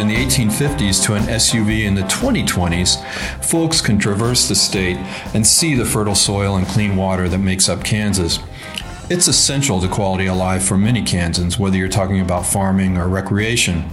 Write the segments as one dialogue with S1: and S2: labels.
S1: in the 1850s to an SUV in the 2020s, folks can traverse the state and see the fertile soil and clean water that makes up Kansas. It's essential to quality of life for many Kansans, whether you're talking about farming or recreation.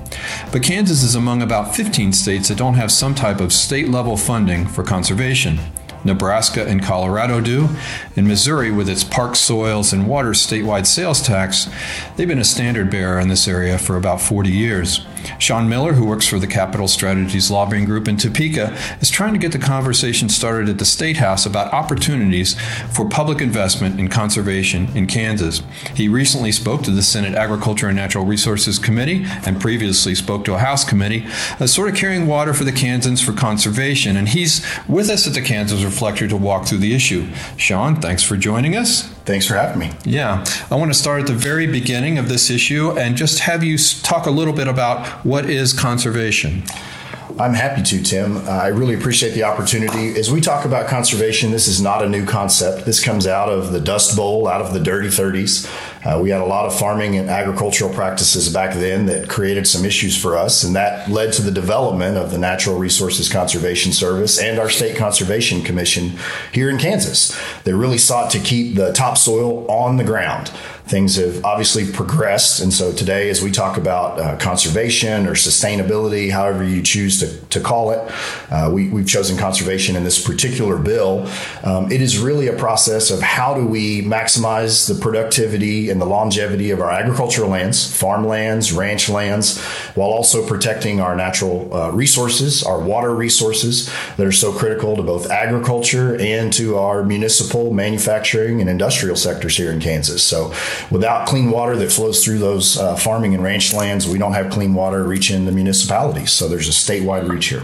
S1: But Kansas is among about 15 states that don't have some type of state level funding for conservation. Nebraska and Colorado do. and Missouri, with its park soils and water statewide sales tax, they've been a standard bearer in this area for about 40 years. Sean Miller, who works for the Capital Strategies Lobbying Group in Topeka, is trying to get the conversation started at the State House about opportunities for public investment in conservation in Kansas. He recently spoke to the Senate Agriculture and Natural Resources Committee and previously spoke to a House committee, uh, sort of carrying water for the Kansans for conservation. And he's with us at the Kansas Reflector to walk through the issue. Sean, thanks for joining us.
S2: Thanks for having me.
S1: Yeah. I want to start at the very beginning of this issue and just have you talk a little bit about what is conservation.
S2: I'm happy to, Tim. Uh, I really appreciate the opportunity. As we talk about conservation, this is not a new concept. This comes out of the Dust Bowl, out of the dirty 30s. Uh, we had a lot of farming and agricultural practices back then that created some issues for us, and that led to the development of the Natural Resources Conservation Service and our State Conservation Commission here in Kansas. They really sought to keep the topsoil on the ground things have obviously progressed. And so today, as we talk about uh, conservation or sustainability, however you choose to, to call it, uh, we, have chosen conservation in this particular bill. Um, it is really a process of how do we maximize the productivity and the longevity of our agricultural lands, farmlands, ranch lands, while also protecting our natural uh, resources, our water resources that are so critical to both agriculture and to our municipal, manufacturing, and industrial sectors here in Kansas. So without clean water that flows through those uh, farming and ranch lands, we don't have clean water reaching the municipalities. So there's a statewide reach here.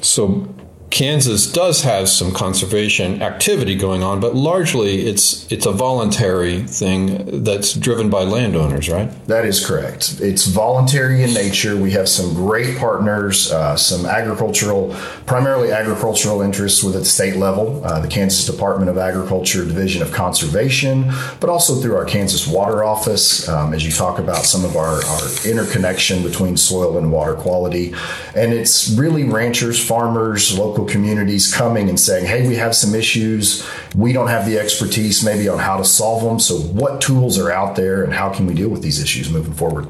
S1: So Kansas does have some conservation activity going on, but largely it's it's a voluntary thing that's driven by landowners, right?
S2: That is correct. It's voluntary in nature. We have some great partners, uh, some agricultural, primarily agricultural interests with at the state level, uh, the Kansas Department of Agriculture Division of Conservation, but also through our Kansas Water Office, um, as you talk about some of our, our interconnection between soil and water quality. And it's really ranchers, farmers, local local communities coming and saying, hey, we have some issues. We don't have the expertise maybe on how to solve them. So, what tools are out there and how can we deal with these issues moving forward?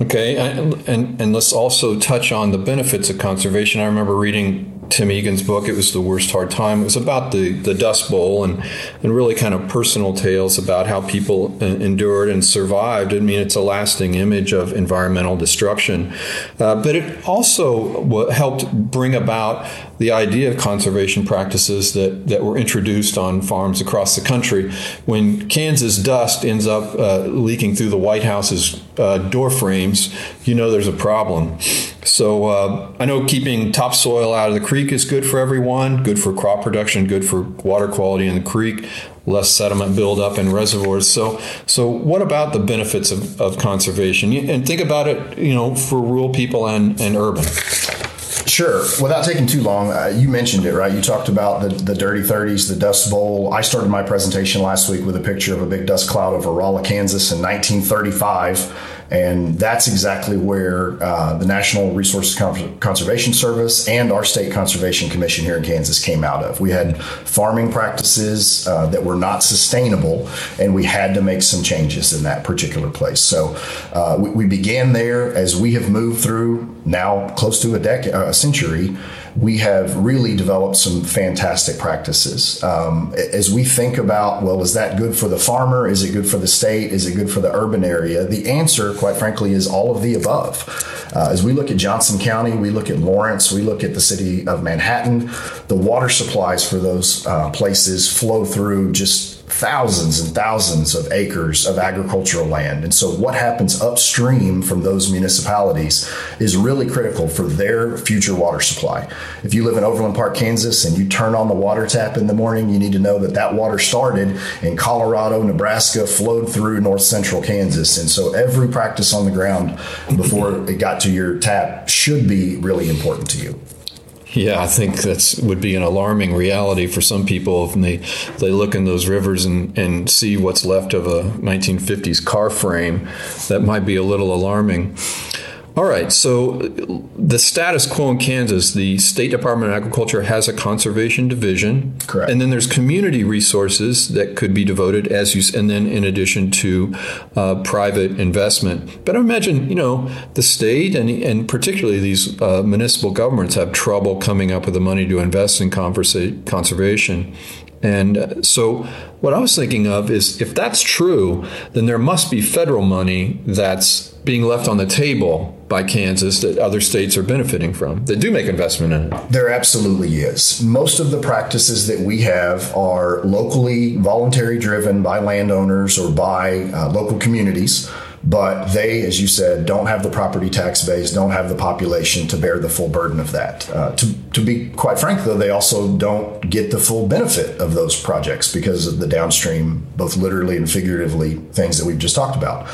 S1: Okay, and, and, and let's also touch on the benefits of conservation. I remember reading Tim Egan's book. It was the worst hard time. It was about the, the Dust Bowl and, and really kind of personal tales about how people endured and survived. I mean, it's a lasting image of environmental destruction. Uh, but it also helped bring about the idea of conservation practices that, that were introduced on farms across the country. When Kansas dust ends up uh, leaking through the White House's uh, door frames, you know there's a problem. So uh, I know keeping topsoil out of the creek is good for everyone, good for crop production, good for water quality in the creek, less sediment buildup in reservoirs. So, so what about the benefits of, of conservation? And think about it, you know, for rural people and, and urban.
S2: Sure. Without taking too long, uh, you mentioned it, right? You talked about the, the dirty 30s, the Dust Bowl. I started my presentation last week with a picture of a big dust cloud over Rolla, Kansas in 1935 and that's exactly where uh, the National Resources Conservation Service and our State Conservation Commission here in Kansas came out of. We had farming practices uh, that were not sustainable, and we had to make some changes in that particular place. So uh, we, we, began there as we have moved through now close to a decade, a century we have really developed some fantastic practices. Um, as we think about, well, is that good for the farmer? Is it good for the state? Is it good for the urban area? The answer, quite frankly, is all of the above. Uh, as we look at Johnson County, we look at Lawrence, we look at the city of Manhattan, the water supplies for those uh, places flow through just thousands and thousands of acres of agricultural land. And so, what happens upstream from those municipalities is really critical for their future water supply. If you live in Overland Park, Kansas, and you turn on the water tap in the morning, you need to know that that water started in Colorado, Nebraska, flowed through north central Kansas. And so, every practice on the ground before it got to your tap should be really important to you.
S1: Yeah, I think that would be an alarming reality for some people if they they look in those rivers and, and see what's left of a 1950s car frame. That might be a little alarming. All right. So the status quo in Kansas, the State Department of Agriculture has a conservation division.
S2: Correct.
S1: And then there's community resources that could be devoted as you, and then in addition to uh, private investment. But I imagine, you know, the state and, and particularly these uh, municipal governments have trouble coming up with the money to invest in conversa- conservation. And uh, so, what I was thinking of is if that's true, then there must be federal money that's being left on the table by Kansas that other states are benefiting from that do make investment in it.
S2: There absolutely is. Most of the practices that we have are locally voluntary driven by landowners or by uh, local communities but they, as you said, don't have the property tax base, don't have the population to bear the full burden of that. Uh, to, to be quite frank, though, they also don't get the full benefit of those projects because of the downstream, both literally and figuratively, things that we've just talked about.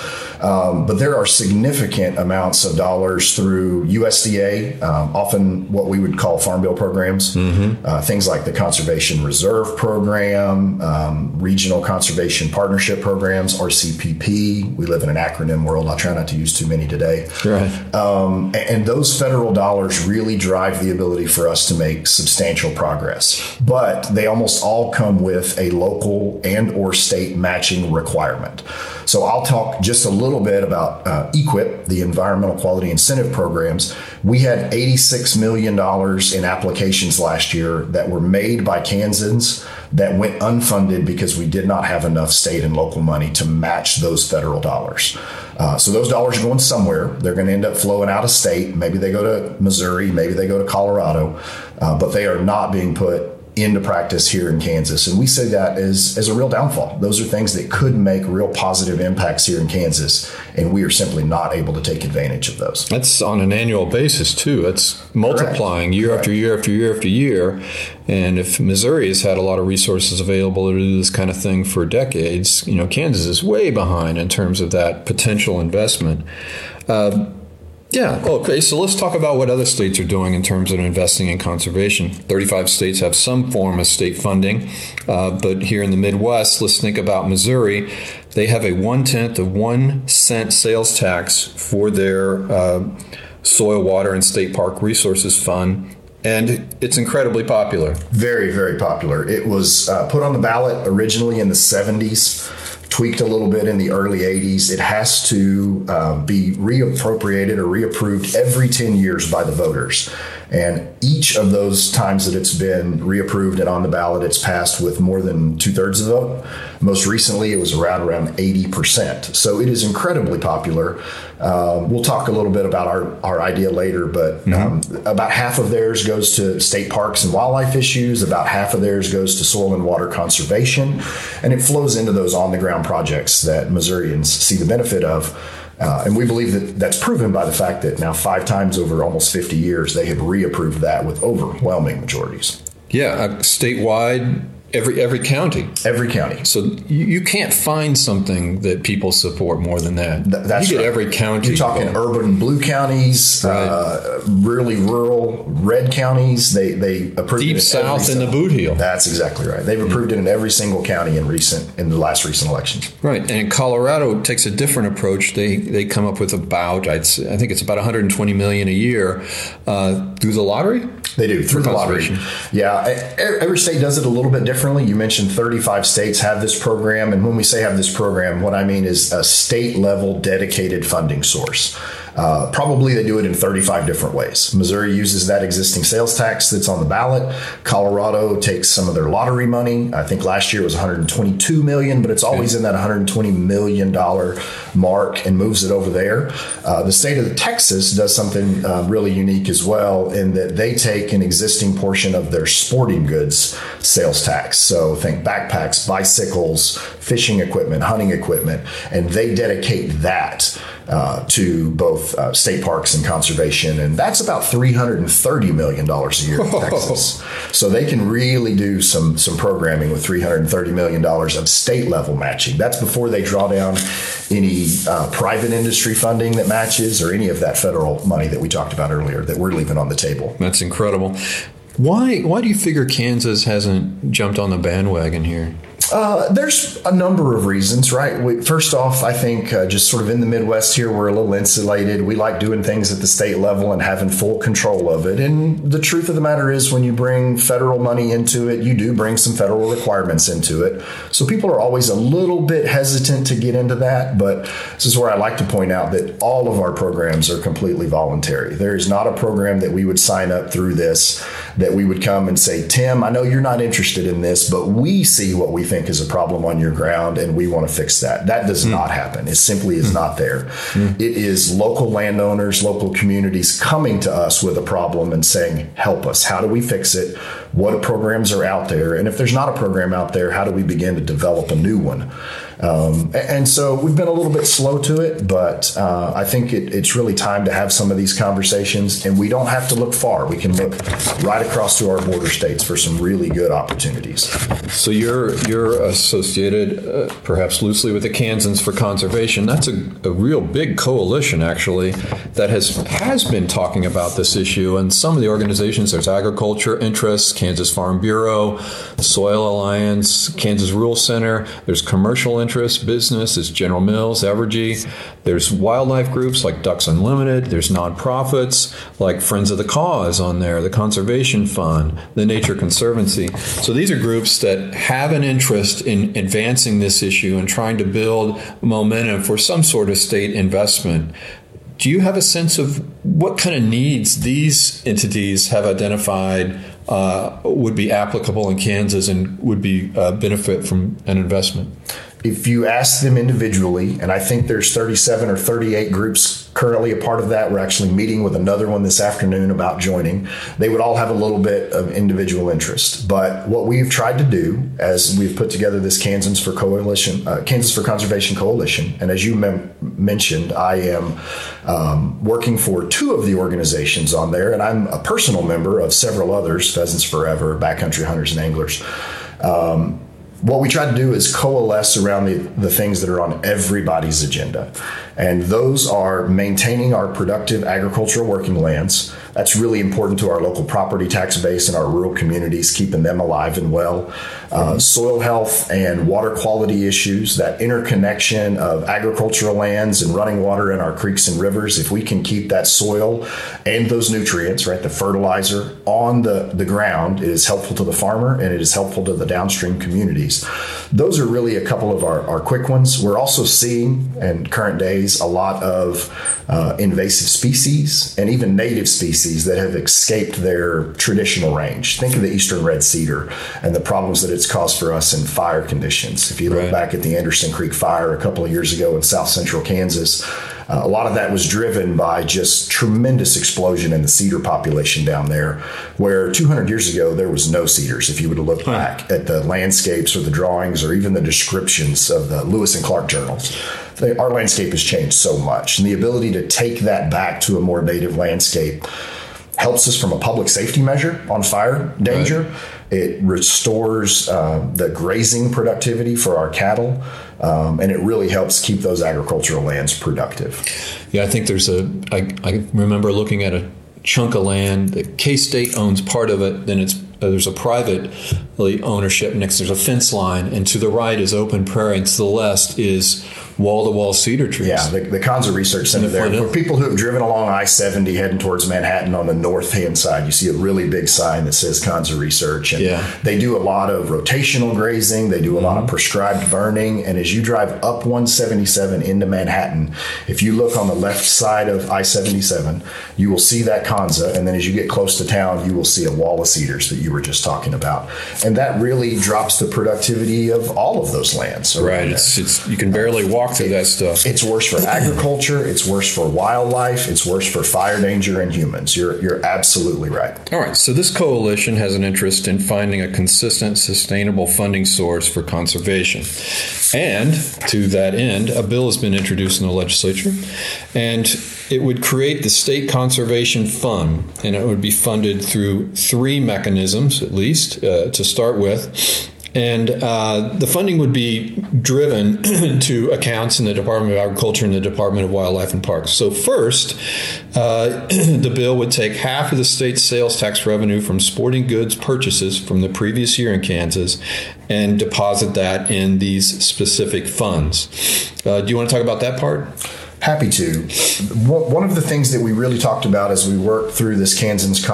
S2: Um, but there are significant amounts of dollars through USDA, um, often what we would call farm bill programs, mm-hmm. uh, things like the Conservation Reserve Program, um, Regional Conservation Partnership Programs, RCPP. We live in an acronym world. I try not to use too many today.
S1: Right.
S2: Um, and those federal dollars really drive the ability for us to make substantial progress. But they almost all come with a local and or state matching requirement. So I'll talk just a little bit about uh, EQIP, the Environmental Quality Incentive Programs. We had $86 million in applications last year that were made by Kansans that went unfunded because we did not have enough state and local money to match those federal dollars. Uh, so those dollars are going somewhere. They're going to end up flowing out of state. Maybe they go to Missouri, maybe they go to Colorado, uh, but they are not being put into practice here in Kansas. And we say that as, as a real downfall. Those are things that could make real positive impacts here in Kansas, and we are simply not able to take advantage of those.
S1: That's on an annual basis, too. That's multiplying Correct. year Correct. after year after year after year. And if Missouri has had a lot of resources available to do this kind of thing for decades, you know, Kansas is way behind in terms of that potential investment. Uh, yeah. Okay. So let's talk about what other states are doing in terms of investing in conservation. 35 states have some form of state funding, uh, but here in the Midwest, let's think about Missouri. They have a one tenth of one cent sales tax for their uh, soil, water, and state park resources fund. And it's incredibly popular.
S2: Very, very popular. It was uh, put on the ballot originally in the 70s tweaked a little bit in the early 80s. It has to uh, be reappropriated or reapproved every 10 years by the voters. And each of those times that it's been reapproved and on the ballot, it's passed with more than two thirds of the vote. Most recently, it was around around 80%. So it is incredibly popular. Um, we'll talk a little bit about our, our idea later, but mm-hmm. um, about half of theirs goes to state parks and wildlife issues, about half of theirs goes to soil and water conservation, and it flows into those on the ground projects that Missourians see the benefit of. Uh, and we believe that that's proven by the fact that now five times over almost 50 years, they have reapproved that with overwhelming majorities.
S1: Yeah, uh, statewide, Every every county.
S2: Every county.
S1: So you, you can't find something that people support more than that. Th- that's you get right. every county.
S2: You're talking urban blue counties, right. uh, really rural red counties. They they approved
S1: deep south in the boot heel.
S2: That's exactly right. They've approved mm-hmm. it in every single county in recent in the last recent elections.
S1: Right, and in Colorado takes a different approach. They they come up with about I'd say, I think it's about 120 million a year uh, through the lottery.
S2: They do through, through the lottery. Yeah, every state does it a little bit different differently. You mentioned 35 states have this program. And when we say have this program, what I mean is a state level dedicated funding source. Uh, probably they do it in 35 different ways. Missouri uses that existing sales tax that's on the ballot. Colorado takes some of their lottery money. I think last year it was 122 million, but it's always in that 120 million dollar mark and moves it over there. Uh, the state of Texas does something uh, really unique as well in that they take an existing portion of their sporting goods sales tax. So think backpacks, bicycles, fishing equipment, hunting equipment, and they dedicate that uh, to both uh, state parks and conservation, and that's about three hundred and thirty million dollars a year in Texas. So they can really do some some programming with three hundred and thirty million dollars of state level matching. That's before they draw down any uh, private industry funding that matches or any of that federal money that we talked about earlier that we're leaving on the table.
S1: That's incredible. Why why do you figure Kansas hasn't jumped on the bandwagon here?
S2: Uh, there's a number of reasons, right? We, first off, I think uh, just sort of in the Midwest here, we're a little insulated. We like doing things at the state level and having full control of it. And the truth of the matter is, when you bring federal money into it, you do bring some federal requirements into it. So people are always a little bit hesitant to get into that. But this is where I like to point out that all of our programs are completely voluntary. There is not a program that we would sign up through this that we would come and say, Tim, I know you're not interested in this, but we see what we think is a problem on your ground and we want to fix that. That does mm. not happen. It simply is mm. not there. Mm. It is local landowners, local communities coming to us with a problem and saying, help us. How do we fix it? What programs are out there? And if there's not a program out there, how do we begin to develop a new one? Um, and so we've been a little bit slow to it, but uh, I think it, it's really time to have some of these conversations. And we don't have to look far. We can look right across to our border states for some really good opportunities.
S1: So you're you're associated, uh, perhaps loosely, with the Kansans for Conservation. That's a, a real big coalition, actually, that has has been talking about this issue. And some of the organizations, there's agriculture interests, Kansas Farm Bureau, Soil Alliance, Kansas Rural Center. There's commercial interest business is General Mills, Evergy. There's wildlife groups like Ducks Unlimited. There's nonprofits like Friends of the Kaw on there, the Conservation Fund, the Nature Conservancy. So these are groups that have an interest in advancing this issue and trying to build momentum for some sort of state investment. Do you have a sense of what kind of needs these entities have identified uh, would be applicable in Kansas and would be uh, benefit from an investment?
S2: If you ask them individually, and I think there's 37 or 38 groups currently a part of that. We're actually meeting with another one this afternoon about joining. They would all have a little bit of individual interest. But what we've tried to do as we've put together this Kansas for Coalition, uh, Kansas for Conservation Coalition, and as you mem- mentioned, I am um, working for two of the organizations on there, and I'm a personal member of several others, Pheasants Forever, Backcountry Hunters and Anglers. Um, what we try to do is coalesce around the, the things that are on everybody's agenda. And those are maintaining our productive agricultural working lands. That's really important to our local property tax base and our rural communities, keeping them alive and well. Uh, soil health and water quality issues, that interconnection of agricultural lands and running water in our creeks and rivers. If we can keep that soil and those nutrients, right, the fertilizer on the, the ground, it is helpful to the farmer and it is helpful to the downstream communities. Those are really a couple of our, our quick ones. We're also seeing in current days a lot of uh, invasive species and even native species that have escaped their traditional range. Think of the eastern red cedar and the problems that it's caused for us in fire conditions. If you look right. back at the Anderson Creek fire a couple of years ago in south central Kansas, uh, a lot of that was driven by just tremendous explosion in the cedar population down there, where 200 years ago there was no cedars. If you would have looked back at the landscapes or the drawings or even the descriptions of the Lewis and Clark journals, they, our landscape has changed so much. And the ability to take that back to a more native landscape helps us from a public safety measure on fire danger. Right. It restores uh, the grazing productivity for our cattle, um, and it really helps keep those agricultural lands productive.
S1: Yeah, I think there's a. I, I remember looking at a chunk of land that K State owns part of it, then it's there's a private ownership next. There's a fence line, and to the right is open prairie, and to the left is wall to wall cedar trees.
S2: Yeah, the, the Research Center there. For people who have driven along I 70 heading towards Manhattan on the north hand side, you see a really big sign that says Konza Research. And yeah. they do a lot of rotational grazing, they do a mm-hmm. lot of mm-hmm. prescribed burning. And as you drive up 177 into Manhattan, if you look on the left side of I 77, you will see that Konza. And then as you get close to town, you will see a wall of cedars that you were just talking about. And that really drops the productivity of all of those lands.
S1: Right. It's, it's, you can barely walk through to that stuff.
S2: It's worse for agriculture. It's worse for wildlife. It's worse for fire danger and humans. You're you're absolutely right.
S1: All right. So this coalition has an interest in finding a consistent, sustainable funding source for conservation, and to that end, a bill has been introduced in the legislature, and it would create the State Conservation Fund, and it would be funded through three mechanisms, at least, uh, to start with And uh, the funding would be driven to accounts in the Department of Agriculture and the Department of Wildlife and Parks. So, first, uh, the bill would take half of the state's sales tax revenue from sporting goods purchases from the previous year in Kansas and deposit that in these specific funds. Uh, do you want to talk about that part?
S2: Happy to. One of the things that we really talked about as we worked through this Kansas,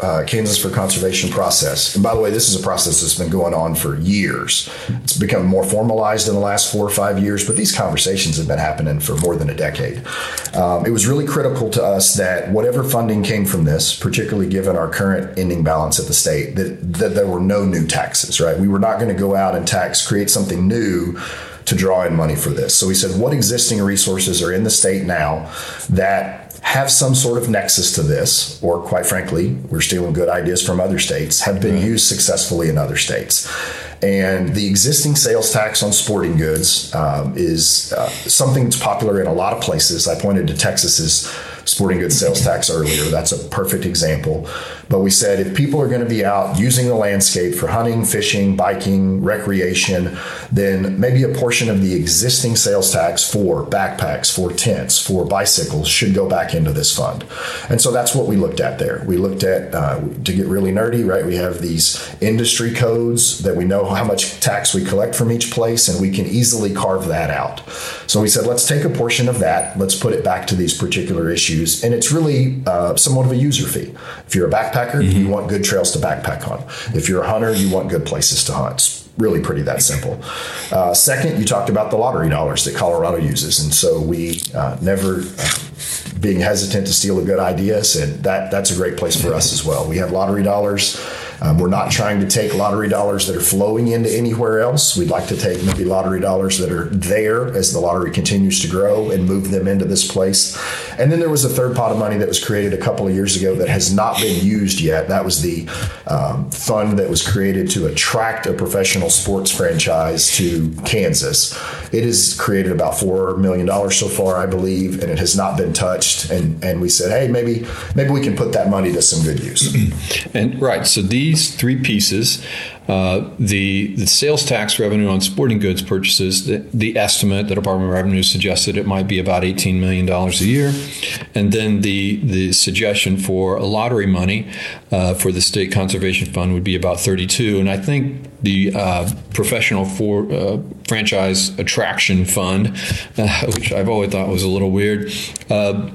S2: uh, Kansas for Conservation process, and by the way, this is a process that's been going on for years. It's become more formalized in the last four or five years, but these conversations have been happening for more than a decade. Um, it was really critical to us that whatever funding came from this, particularly given our current ending balance at the state, that, that there were no new taxes, right? We were not going to go out and tax, create something new to draw in money for this. So we said, what existing resources are in the state now that have some sort of nexus to this, or quite frankly, we're stealing good ideas from other states, have been used successfully in other states. And the existing sales tax on sporting goods um, is uh, something that's popular in a lot of places. I pointed to Texas's sporting goods sales tax earlier. That's a perfect example. But we said if people are going to be out using the landscape for hunting, fishing, biking, recreation, then maybe a portion of the existing sales tax for backpacks, for tents, for bicycles should go back into this fund. And so that's what we looked at there. We looked at, uh, to get really nerdy, right? We have these industry codes that we know how much tax we collect from each place, and we can easily carve that out. So we said, let's take a portion of that, let's put it back to these particular issues. And it's really uh, somewhat of a user fee. If you're a backpacker, mm-hmm. you want good trails to backpack on. If you're a hunter, you want good places to hunt. It's really pretty that simple. Uh, second, you talked about the lottery dollars that Colorado uses. And so we uh, never. Being hesitant to steal a good idea said that that's a great place for us as well. We have lottery dollars um, we're not trying to take lottery dollars that are flowing into anywhere else. We'd like to take maybe lottery dollars that are there as the lottery continues to grow and move them into this place. And then there was a third pot of money that was created a couple of years ago that has not been used yet. That was the um, fund that was created to attract a professional sports franchise to Kansas. It has created about $4 million so far, I believe, and it has not been touched. And, and we said, hey, maybe, maybe we can put that money to some good use.
S1: and right. So these three pieces uh, the, the sales tax revenue on sporting goods purchases, the, the, estimate, the Department of Revenue suggested it might be about $18 million a year. And then the, the suggestion for lottery money uh, for the State Conservation Fund would be about 32 And I think the uh, Professional for uh, Franchise Attraction Fund, uh, which I've always thought was a little weird, uh,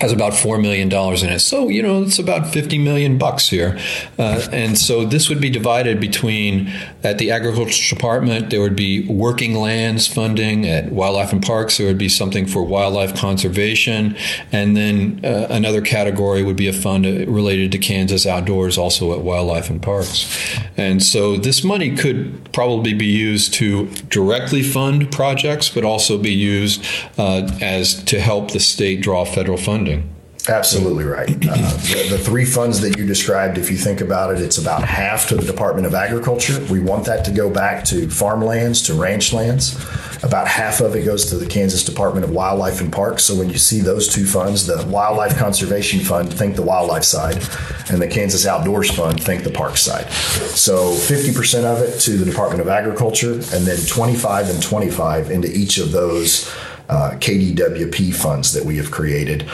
S1: has about $4 million in it. So, you know, it's about 50 million bucks here. Uh, and so this would be divided between, at the agriculture department, there would be working lands funding. At wildlife and parks, there would be something for wildlife conservation. And then uh, another category would be a fund related to Kansas outdoors, also at wildlife and parks. And so this money could probably be used to directly fund projects, but also be used uh, as to help the state draw federal funding funding.
S2: Absolutely right. Uh, the, the, three funds that you described, if you think about it, it's about half to the Department of Agriculture. We want that to go back to farmlands, to ranch lands. About half of it goes to the Kansas Department of Wildlife and Parks. So when you see those two funds, the Wildlife Conservation Fund, think the wildlife side, and the Kansas Outdoors Fund, think the park side. So 50% of it to the Department of Agriculture, and then 25 and 25 into each of those uh, KDWP funds that we have created.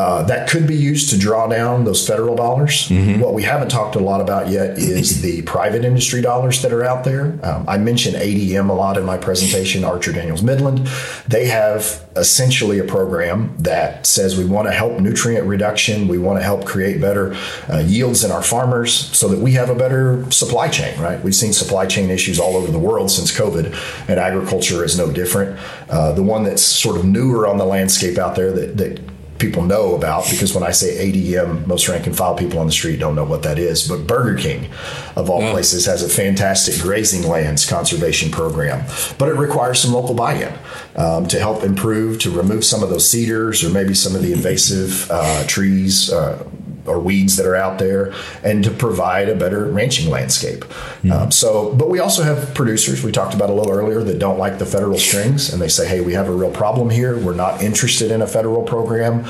S2: Uh, that could be used to draw down those federal dollars. Mm-hmm. What we haven't talked a lot about yet is the private industry dollars that are out there. Um, I mentioned ADM a lot in my presentation, Archer Daniels Midland. They have essentially a program that says we want to help nutrient reduction, we want to help create better uh, yields in our farmers so that we have a better supply chain, right? We've seen supply chain issues all over the world since COVID, and agriculture is no different. Uh, the one that's sort of newer on the landscape out there that, that people know about because when I say ADM, most rank and file people on the street don't know what that is. But Burger King, of all yeah. places, has a fantastic grazing lands conservation program, but it requires some local buy-in um, to help improve, to remove some of those cedars or maybe some of the invasive uh, trees. Uh, or weeds that are out there and to provide a better ranching landscape. Mm-hmm. Um, so, but we also have producers we talked about a little earlier that don't like the federal strings and they say, hey, we have a real problem here. We're not interested in a federal program.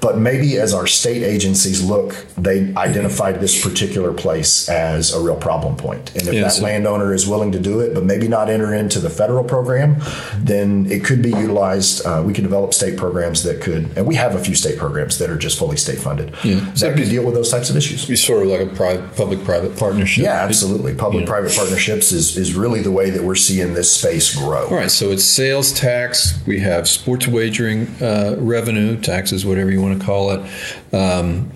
S2: But maybe as our state agencies look, they identified this particular place as a real problem point. And if
S1: Yeah,
S2: that
S1: so-
S2: landowner is willing to do it, but maybe not enter into the federal program, then it could be utilized. Uh, we could develop state programs that could, and we have a few state programs that are just fully state funded
S1: Yeah.
S2: that could deal with those types of issues.
S1: Be sort of like a private, public-private partnership.
S2: Yeah, absolutely. Public private partnerships is, is really the way that we're seeing this space grow.
S1: All right, so it's sales tax. We have sports wagering uh, revenue taxes, whatever you want to call it. Um,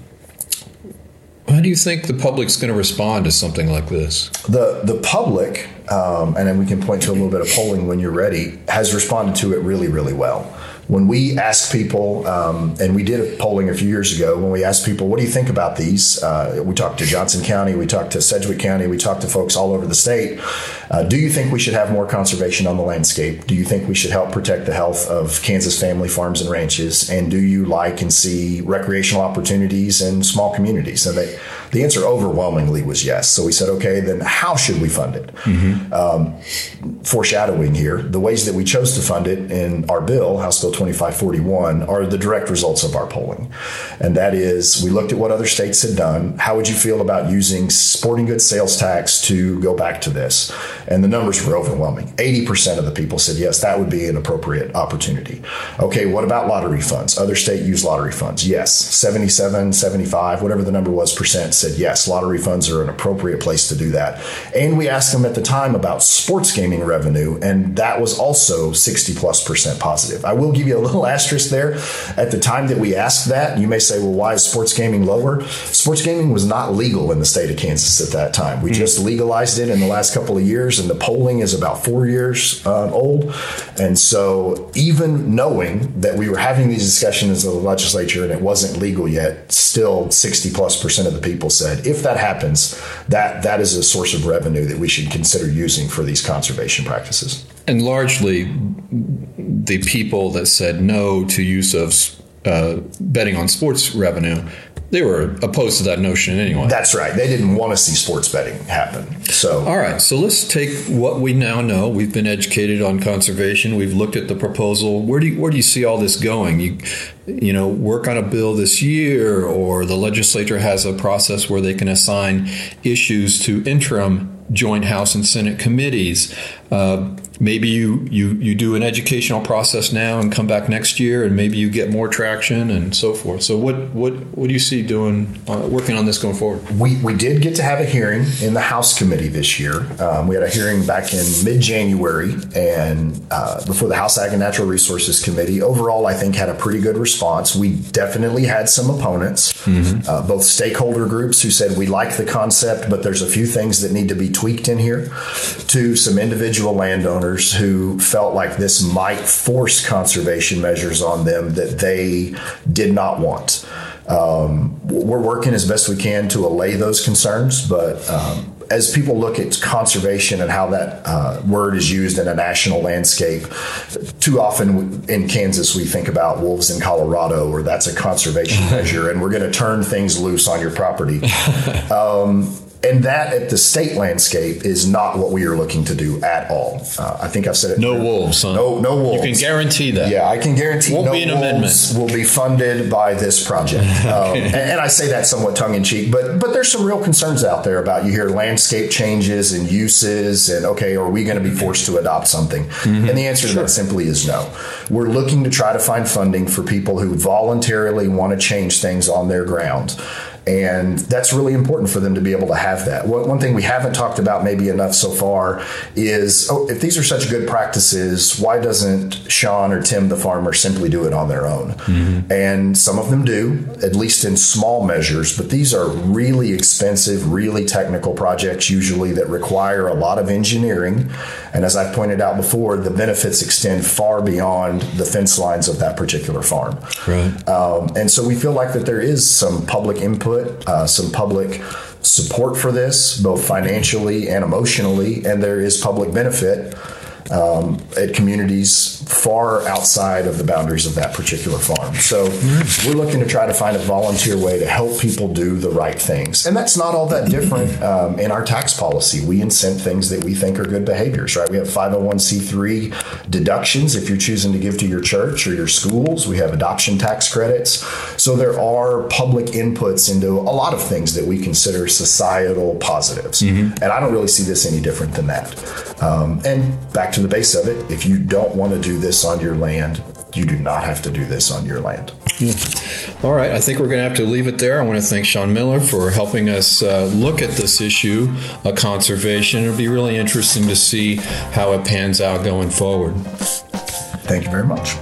S1: how do you think the public's going to respond to something like this?
S2: The the public, um, and then we can point to a little bit of polling when you're ready, has responded to it really, really well. When we ask people, um, and we did a polling a few years ago, when we asked people, what do you think about these? Uh, we talked to Johnson County, we talked to Sedgwick County, we talked to folks all over the state. Uh, do you think we should have more conservation on the landscape? Do you think we should help protect the health of Kansas family farms and ranches? And do you like and see recreational opportunities in small communities? And they, the answer overwhelmingly was yes. So we said, okay, then how should we fund it? Um, foreshadowing here, the ways that we chose to fund it in our bill, House Bill 2541, are the direct results of our polling. And that is, we looked at what other states had done. How would you feel about using sporting goods sales tax to go back to this? And the numbers were overwhelming. 80% of the people said, yes, that would be an appropriate opportunity. Okay, what about lottery funds? Other state use lottery funds. Yes, 77, 75, whatever the number was percent said, yes, lottery funds are an appropriate place to do that. And we asked them at the time about sports gaming revenue, and that was also 60 plus percent positive. I will give you a little asterisk there. At the time that we asked that, you may say, well, why is sports gaming lower? Sports gaming was not legal in the state of Kansas at that time. We just legalized it in the last couple of years, and the polling is about four years um, old. And so, even knowing that we were having these discussions in the legislature and it wasn't legal yet, still 60 plus percent of the people said, if that happens, that that is a source of revenue that we should consider using for these conservation practices.
S1: And largely, the people that said no to use of uh, betting on sports revenue, they were opposed to that notion anyway.
S2: That's right. They didn't want to see sports betting happen. So,
S1: All right, so let's take what we now know. We've been educated on conservation. We've looked at the proposal. Where do you, where do you see all this going? You you know, work on a bill this year, or the legislature has a process where they can assign issues to interim joint House and Senate committees. Uh, maybe you, you you do an educational process now and come back next year, and maybe you get more traction and so forth. So, what what what do you see doing uh, working on this going forward?
S2: we, we did get to have a hearing in the House committee this year. Um, we had a hearing back in mid January and uh, before the House Ag and Natural Resources Committee. Overall, I think had a pretty good response. We definitely had some opponents, uh, both stakeholder groups who said we like the concept, but there's a few things that need to be tweaked in here, to some individual landowners who felt like this might force conservation measures on them that they did not want. Um, we're working as best we can to allay those concerns, but um, as people look at conservation and how that uh, word is used in a national landscape, too often in Kansas we think about wolves in Colorado, or that's a conservation measure, and we're going to turn things loose on your property. Um, and that at the state landscape is not what we are looking to do at all. Uh, I think I've said it.
S1: No wolves, huh?
S2: No, no wolves.
S1: You can guarantee that.
S2: Yeah, I can guarantee
S1: Won't
S2: no
S1: be an
S2: wolves will be funded by this project. Um, and, and I say that somewhat tongue in cheek, but but there's some real concerns out there about you hear landscape changes and uses, and okay, are we going to be forced to adopt something?
S1: Mm-hmm.
S2: And the answer to that simply is no. We're looking to try to find funding for people who voluntarily want to change things on their ground. And that's really important for them to be able to have that. One, thing we haven't talked about maybe enough so far is oh, if these are such good practices, why doesn't Sean or Tim the farmer simply do it on their own? And some of them do, at least in small measures, but these are really expensive, really technical projects usually that require a lot of engineering. And as I've pointed out before, the benefits extend far beyond the fence lines of that particular farm.
S1: Right.
S2: Um, and so we feel like that there is some public input, uh, some public support for this, both financially and emotionally, and there is public benefit um, at communities far outside of the boundaries of that particular farm. So we're looking to try to find a volunteer way to help people do the right things. And that's not all that different um, in our tax policy. We incent things that we think are good behaviors, right? We have 501c3 deductions if you're choosing to give to your church or your schools. We have adoption tax credits. So there are public inputs into a lot of things that we consider societal positives. Mm-hmm. And I don't really see this any different than that. Um, and back to the base of it, if you don't want to do this on your land, you do not have to do this on your land.
S1: All right, I think we're going to have to leave it there. I want to thank Sean Miller for helping us uh, look at this issue of conservation. It'll be really interesting to see how it pans out going forward.
S2: Thank you very much.